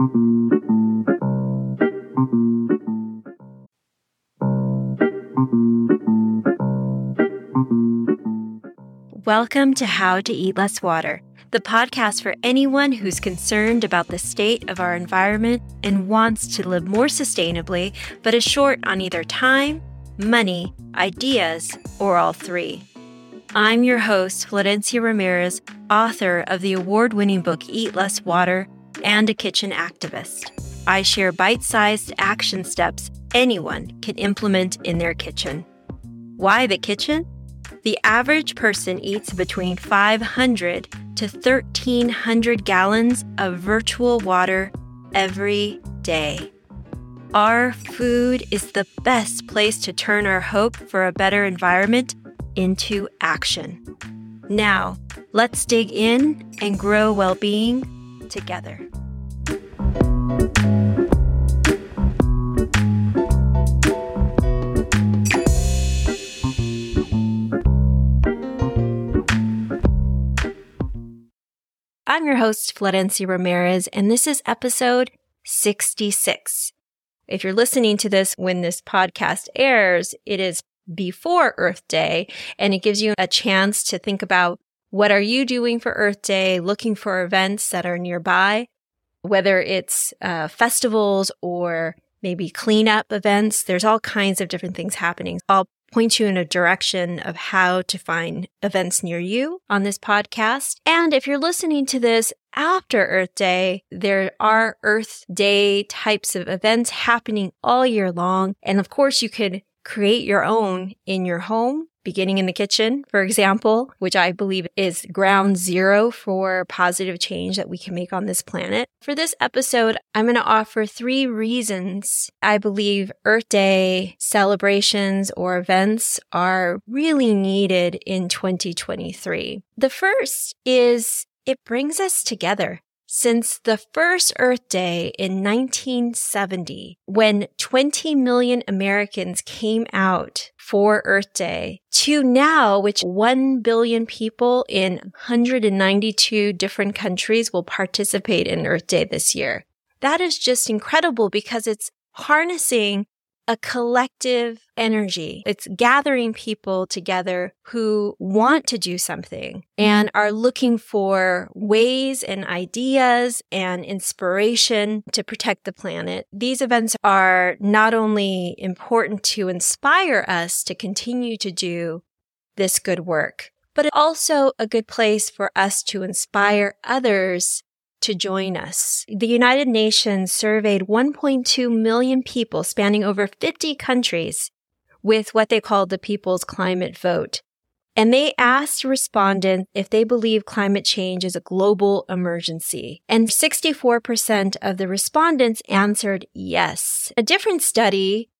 Welcome to How to Eat Less Water, the podcast for anyone who's concerned about the state of our environment and wants to live more sustainably, but is short on either time, money, ideas, or all three. I'm your host, Florencia Ramirez, author of the award winning book Eat Less Water and a kitchen activist. I share bite sized action steps anyone can implement in their kitchen. Why the kitchen? The average person eats between 500 to 1,300 gallons of virtual water every day. Our food is the best place to turn our hope for a better environment into action. Now, let's dig in and grow well being together. I'm your host, Florencia Ramirez, and this is episode 66. If you're listening to this when this podcast airs, it is before Earth Day, and it gives you a chance to think about what are you doing for Earth Day, looking for events that are nearby, whether it's uh, festivals or maybe cleanup events. There's all kinds of different things happening. I'll point you in a direction of how to find events near you on this podcast. And if you're listening to this after Earth Day, there are Earth Day types of events happening all year long. And of course, you could create your own in your home beginning in the kitchen, for example, which I believe is ground zero for positive change that we can make on this planet. For this episode, I'm going to offer three reasons I believe Earth Day celebrations or events are really needed in 2023. The first is it brings us together since the first Earth Day in 1970, when 20 million Americans came out for Earth Day, to now, which 1 billion people in 192 different countries will participate in Earth Day this year. That is just incredible because it's harnessing a collective energy. It's gathering people together who want to do something and mm-hmm. are looking for ways and ideas and inspiration to protect the planet. These events are not only important to inspire us to continue to do this good work, but also a good place for us to inspire others to join us. The United Nations surveyed 1.2 million people spanning over 50 countries with what they called the People's Climate Vote. And they asked respondents if they believe climate change is a global emergency. And 64% of the respondents answered yes. A different study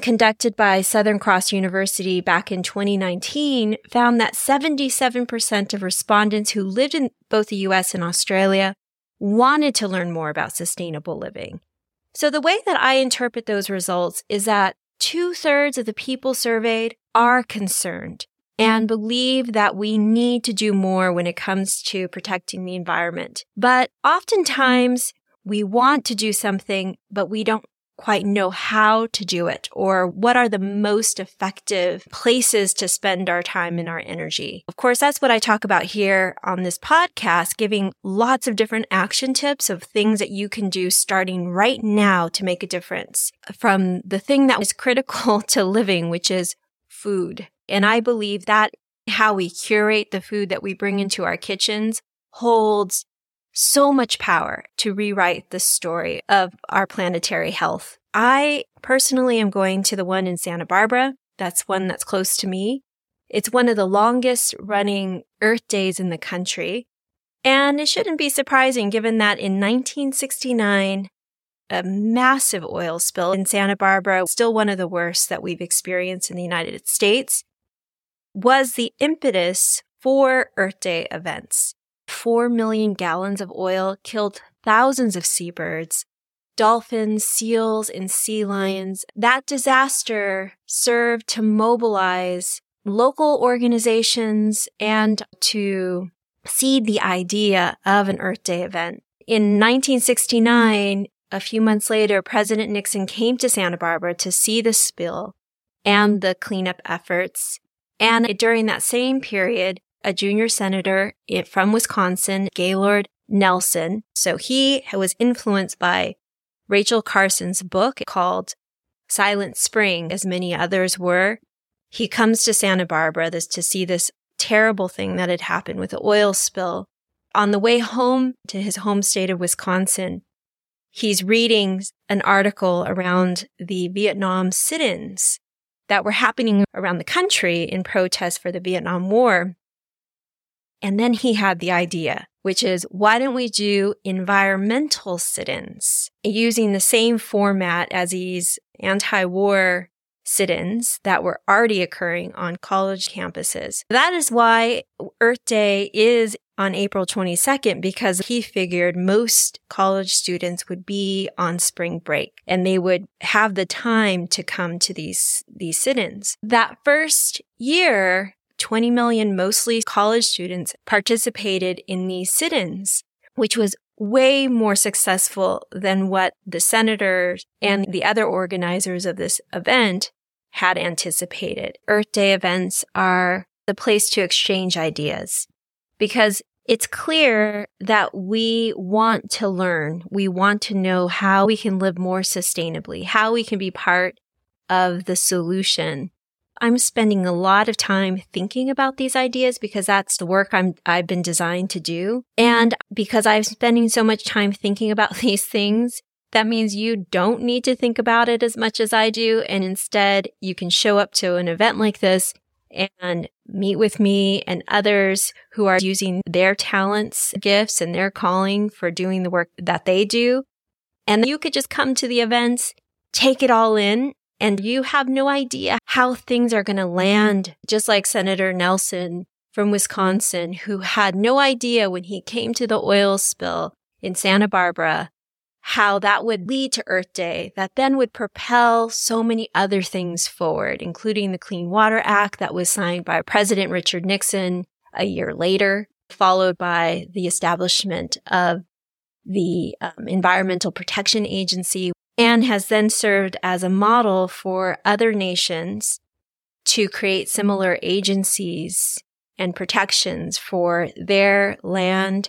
conducted by Southern Cross University back in 2019 found that 77% of respondents who lived in both the US and Australia wanted to learn more about sustainable living. So the way that I interpret those results is that two thirds of the people surveyed are concerned and believe that we need to do more when it comes to protecting the environment. But oftentimes we want to do something, but we don't quite know how to do it or what are the most effective places to spend our time and our energy. Of course, that's what I talk about here on this podcast, giving lots of different action tips of things that you can do starting right now to make a difference from the thing that is critical to living, which is food. And I believe that how we curate the food that we bring into our kitchens holds so much power to rewrite the story of our planetary health. I personally am going to the one in Santa Barbara. That's one that's close to me. It's one of the longest running Earth Days in the country. And it shouldn't be surprising given that in 1969, a massive oil spill in Santa Barbara, still one of the worst that we've experienced in the United States, was the impetus for Earth Day events. 4 million gallons of oil killed thousands of seabirds, dolphins, seals, and sea lions. That disaster served to mobilize local organizations and to seed the idea of an Earth Day event. In 1969, a few months later, President Nixon came to Santa Barbara to see the spill and the cleanup efforts. And during that same period, a junior senator from Wisconsin, Gaylord Nelson, so he was influenced by Rachel Carson's book called Silent Spring, as many others were. He comes to Santa Barbara to see this terrible thing that had happened with the oil spill. On the way home to his home state of Wisconsin, he's reading an article around the Vietnam sit-ins that were happening around the country in protest for the Vietnam War. And then he had the idea, which is why don't we do environmental sit-ins using the same format as these anti-war sit-ins that were already occurring on college campuses. That is why Earth Day is on April 22nd because he figured most college students would be on spring break and they would have the time to come to these these sit-ins. That first year, 20 million mostly college students participated in these sit-ins, which was way more successful than what the senators and the other organizers of this event had anticipated. Earth Day events are the place to exchange ideas because it's clear that we want to learn. We want to know how we can live more sustainably, how we can be part of the solution. I'm spending a lot of time thinking about these ideas because that's the work I'm, I've been designed to do. Mm-hmm. And because I'm spending so much time thinking about these things, that means you don't need to think about it as much as I do. And instead, you can show up to an event like this and meet with me and others who are using their talents, gifts, and their calling for doing the work that they do. And you could just come to the events, take it all in, and you have no idea how things are going to land. Just like Senator Nelson from Wisconsin, who had no idea when he came to the oil spill in Santa Barbara how that would lead to Earth Day that then would propel so many other things forward, including the Clean Water Act that was signed by President Richard Nixon a year later, followed by the establishment of the um, Environmental Protection Agency, and has then served as a model for other nations to create similar agencies and protections for their land,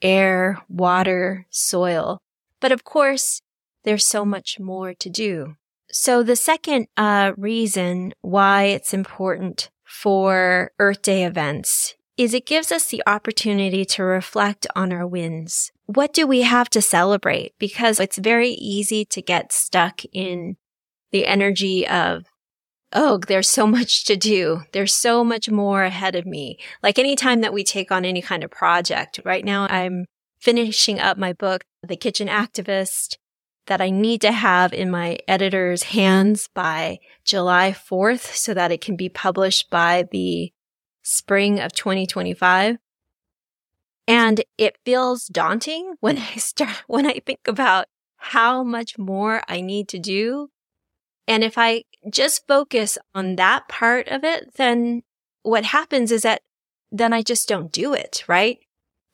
air, water, soil, but of course, there's so much more to do. So the second uh, reason why it's important for Earth Day events is it gives us the opportunity to reflect on our wins. What do we have to celebrate? Because it's very easy to get stuck in the energy of, oh, there's so much to do. There's so much more ahead of me. Like anytime that we take on any kind of project, right now I'm finishing up my book, The Kitchen Activist, that I need to have in my editor's hands by July 4th so that it can be published by the spring of 2025. And it feels daunting when I start, when I think about how much more I need to do. And if I just focus on that part of it, then what happens is that then I just don't do it, right?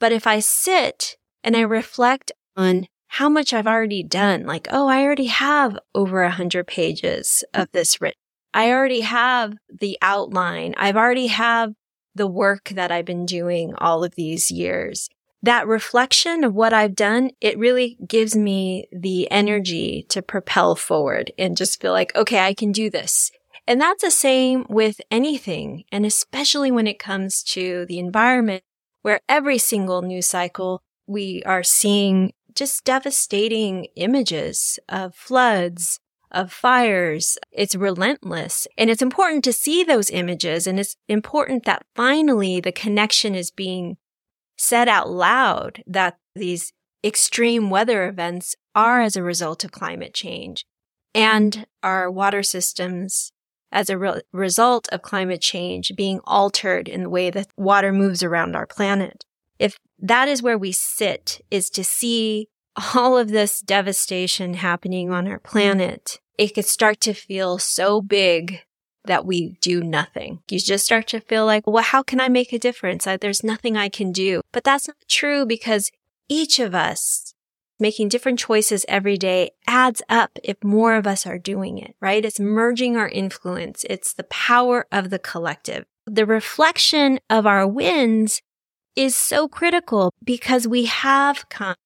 But if I sit and I reflect on how much I've already done, like, oh, I already have over a hundred pages of this written. I already have the outline. I've already have the work that I've been doing all of these years. That reflection of what I've done, it really gives me the energy to propel forward and just feel like, okay, I can do this. And that's the same with anything. And especially when it comes to the environment where every single news cycle we are seeing just devastating images of floods, of fires. It's relentless. And it's important to see those images. And it's important that finally the connection is being said out loud that these extreme weather events are as a result of climate change and our water systems as a re- result of climate change being altered in the way that water moves around our planet. If that is where we sit is to see all of this devastation happening on our planet. It could start to feel so big that we do nothing. You just start to feel like, well, how can I make a difference? There's nothing I can do. But that's not true because each of us making different choices every day adds up if more of us are doing it, right? It's merging our influence. It's the power of the collective. The reflection of our wins is so critical because we have come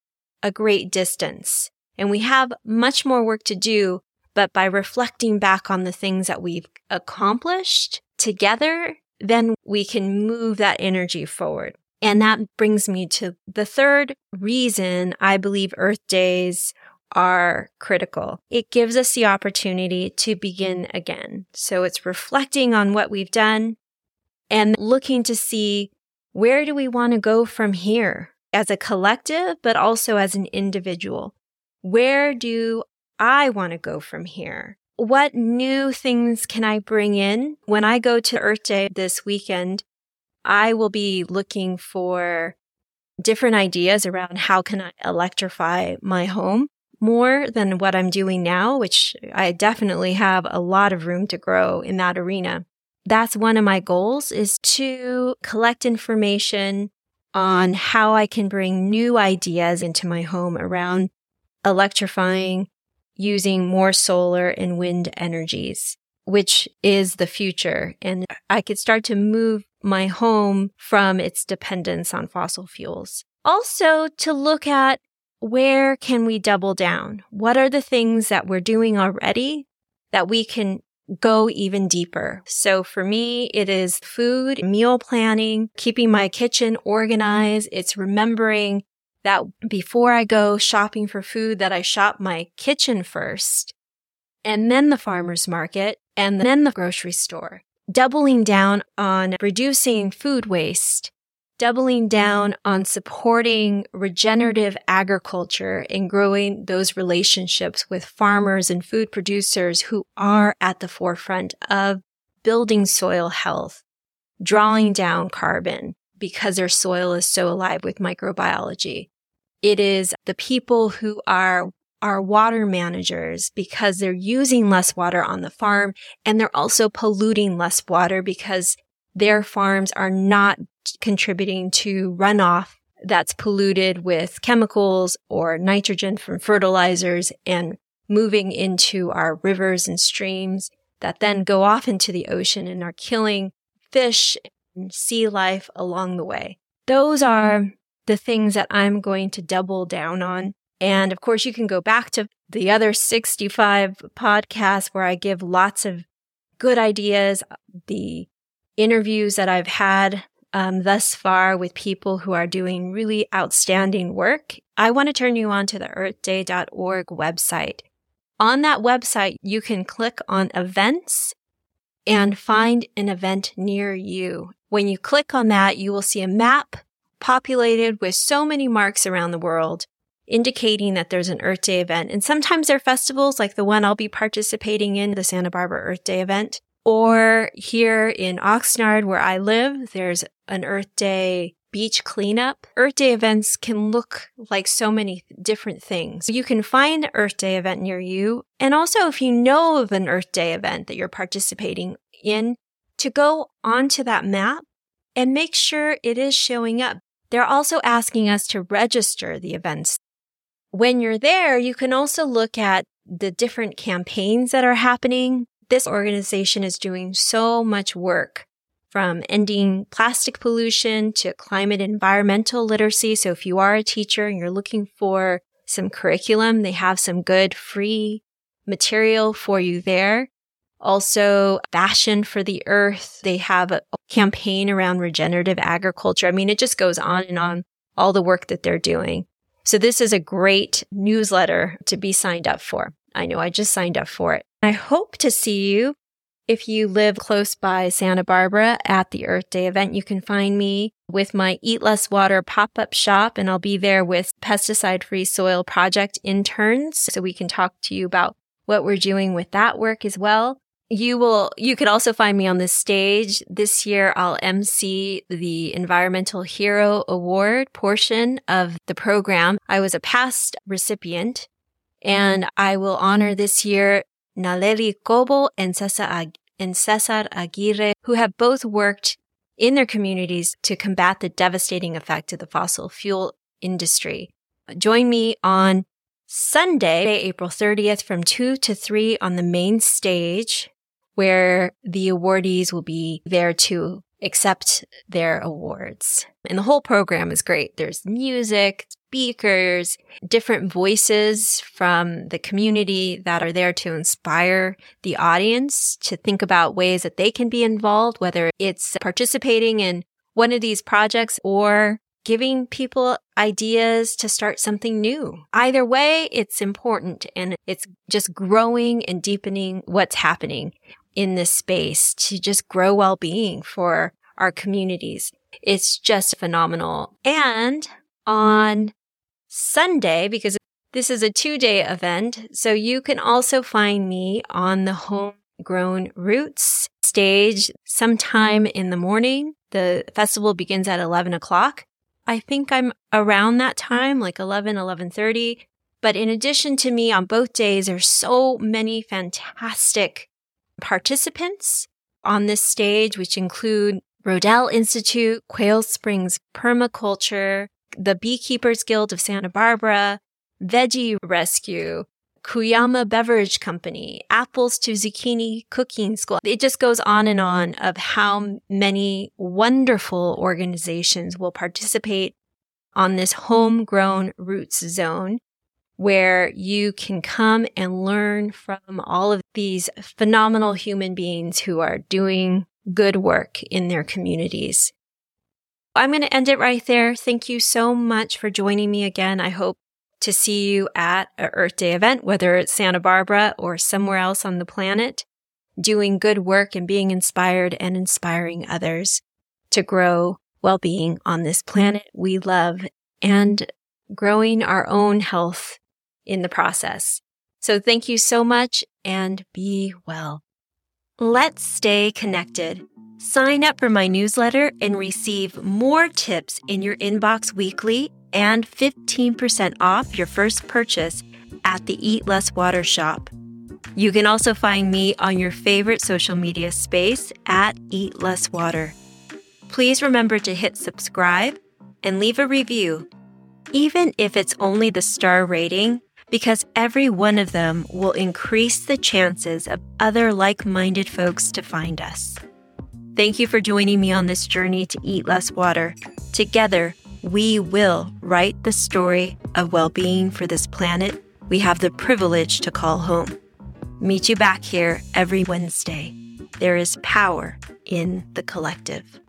a great distance and we have much more work to do. But by reflecting back on the things that we've accomplished together, then we can move that energy forward. And that brings me to the third reason I believe Earth Days are critical. It gives us the opportunity to begin again. So it's reflecting on what we've done and looking to see where do we want to go from here as a collective, but also as an individual? Where do I want to go from here? What new things can I bring in? When I go to Earth Day this weekend, I will be looking for different ideas around how can I electrify my home more than what I'm doing now, which I definitely have a lot of room to grow in that arena. That's one of my goals is to collect information on how I can bring new ideas into my home around electrifying using more solar and wind energies, which is the future. And I could start to move my home from its dependence on fossil fuels. Also to look at where can we double down? What are the things that we're doing already that we can go even deeper. So for me, it is food, meal planning, keeping my kitchen organized. It's remembering that before I go shopping for food, that I shop my kitchen first and then the farmer's market and then the grocery store. Doubling down on reducing food waste doubling down on supporting regenerative agriculture and growing those relationships with farmers and food producers who are at the forefront of building soil health, drawing down carbon because their soil is so alive with microbiology. It is the people who are our water managers because they're using less water on the farm and they're also polluting less water because their farms are not contributing to runoff that's polluted with chemicals or nitrogen from fertilizers and moving into our rivers and streams that then go off into the ocean and are killing fish and sea life along the way. Those are the things that I'm going to double down on. And of course, you can go back to the other 65 podcasts where I give lots of good ideas, the interviews that I've had um, thus far with people who are doing really outstanding work, I want to turn you on to the earthday.org website. On that website, you can click on events and find an event near you. When you click on that, you will see a map populated with so many marks around the world indicating that there's an Earth Day event. And sometimes there are festivals like the one I'll be participating in, the Santa Barbara Earth Day event. Or here in Oxnard, where I live, there's an Earth Day beach cleanup. Earth Day events can look like so many different things. You can find an Earth Day event near you. And also, if you know of an Earth Day event that you're participating in, to go onto that map and make sure it is showing up. They're also asking us to register the events. When you're there, you can also look at the different campaigns that are happening. This organization is doing so much work from ending plastic pollution to climate environmental literacy. So if you are a teacher and you're looking for some curriculum, they have some good free material for you there. Also, fashion for the earth. They have a campaign around regenerative agriculture. I mean, it just goes on and on, all the work that they're doing. So this is a great newsletter to be signed up for. I know I just signed up for it. I hope to see you if you live close by Santa Barbara at the Earth Day event. You can find me with my Eat Less Water pop up shop, and I'll be there with pesticide free soil project interns. So we can talk to you about what we're doing with that work as well. You will, you could also find me on the stage. This year, I'll MC the Environmental Hero Award portion of the program. I was a past recipient and I will honor this year Nalleli Cobo and Cesar, Ag- and Cesar Aguirre, who have both worked in their communities to combat the devastating effect of the fossil fuel industry. Join me on Sunday, April 30th from 2 to 3 on the main stage where the awardees will be there to accept their awards. And the whole program is great. There's music, speakers, different voices from the community that are there to inspire the audience to think about ways that they can be involved, whether it's participating in one of these projects or giving people ideas to start something new. Either way, it's important and it's just growing and deepening what's happening in this space to just grow well-being for our communities. It's just phenomenal. And on Sunday, because this is a two day event, so you can also find me on the Homegrown Roots stage sometime in the morning. The festival begins at 11 o'clock. I think I'm around that time, like 11, 1130. But in addition to me on both days, there's so many fantastic participants on this stage, which include Rodale Institute, Quail Springs Permaculture, the Beekeepers Guild of Santa Barbara, Veggie Rescue, Kuyama Beverage Company, Apples to Zucchini Cooking School. It just goes on and on of how many wonderful organizations will participate on this homegrown roots zone where you can come and learn from all of these phenomenal human beings who are doing good work in their communities. I'm going to end it right there. Thank you so much for joining me again. I hope to see you at a Earth Day event, whether it's Santa Barbara or somewhere else on the planet, doing good work and being inspired and inspiring others to grow well-being on this planet we love and growing our own health in the process. So thank you so much and be well. Let's stay connected. Sign up for my newsletter and receive more tips in your inbox weekly and 15% off your first purchase at the Eat Less Water shop. You can also find me on your favorite social media space at Eat Less Water. Please remember to hit subscribe and leave a review, even if it's only the star rating, because every one of them will increase the chances of other like minded folks to find us. Thank you for joining me on this journey to eat less water. Together, we will write the story of well being for this planet we have the privilege to call home. Meet you back here every Wednesday. There is power in the collective.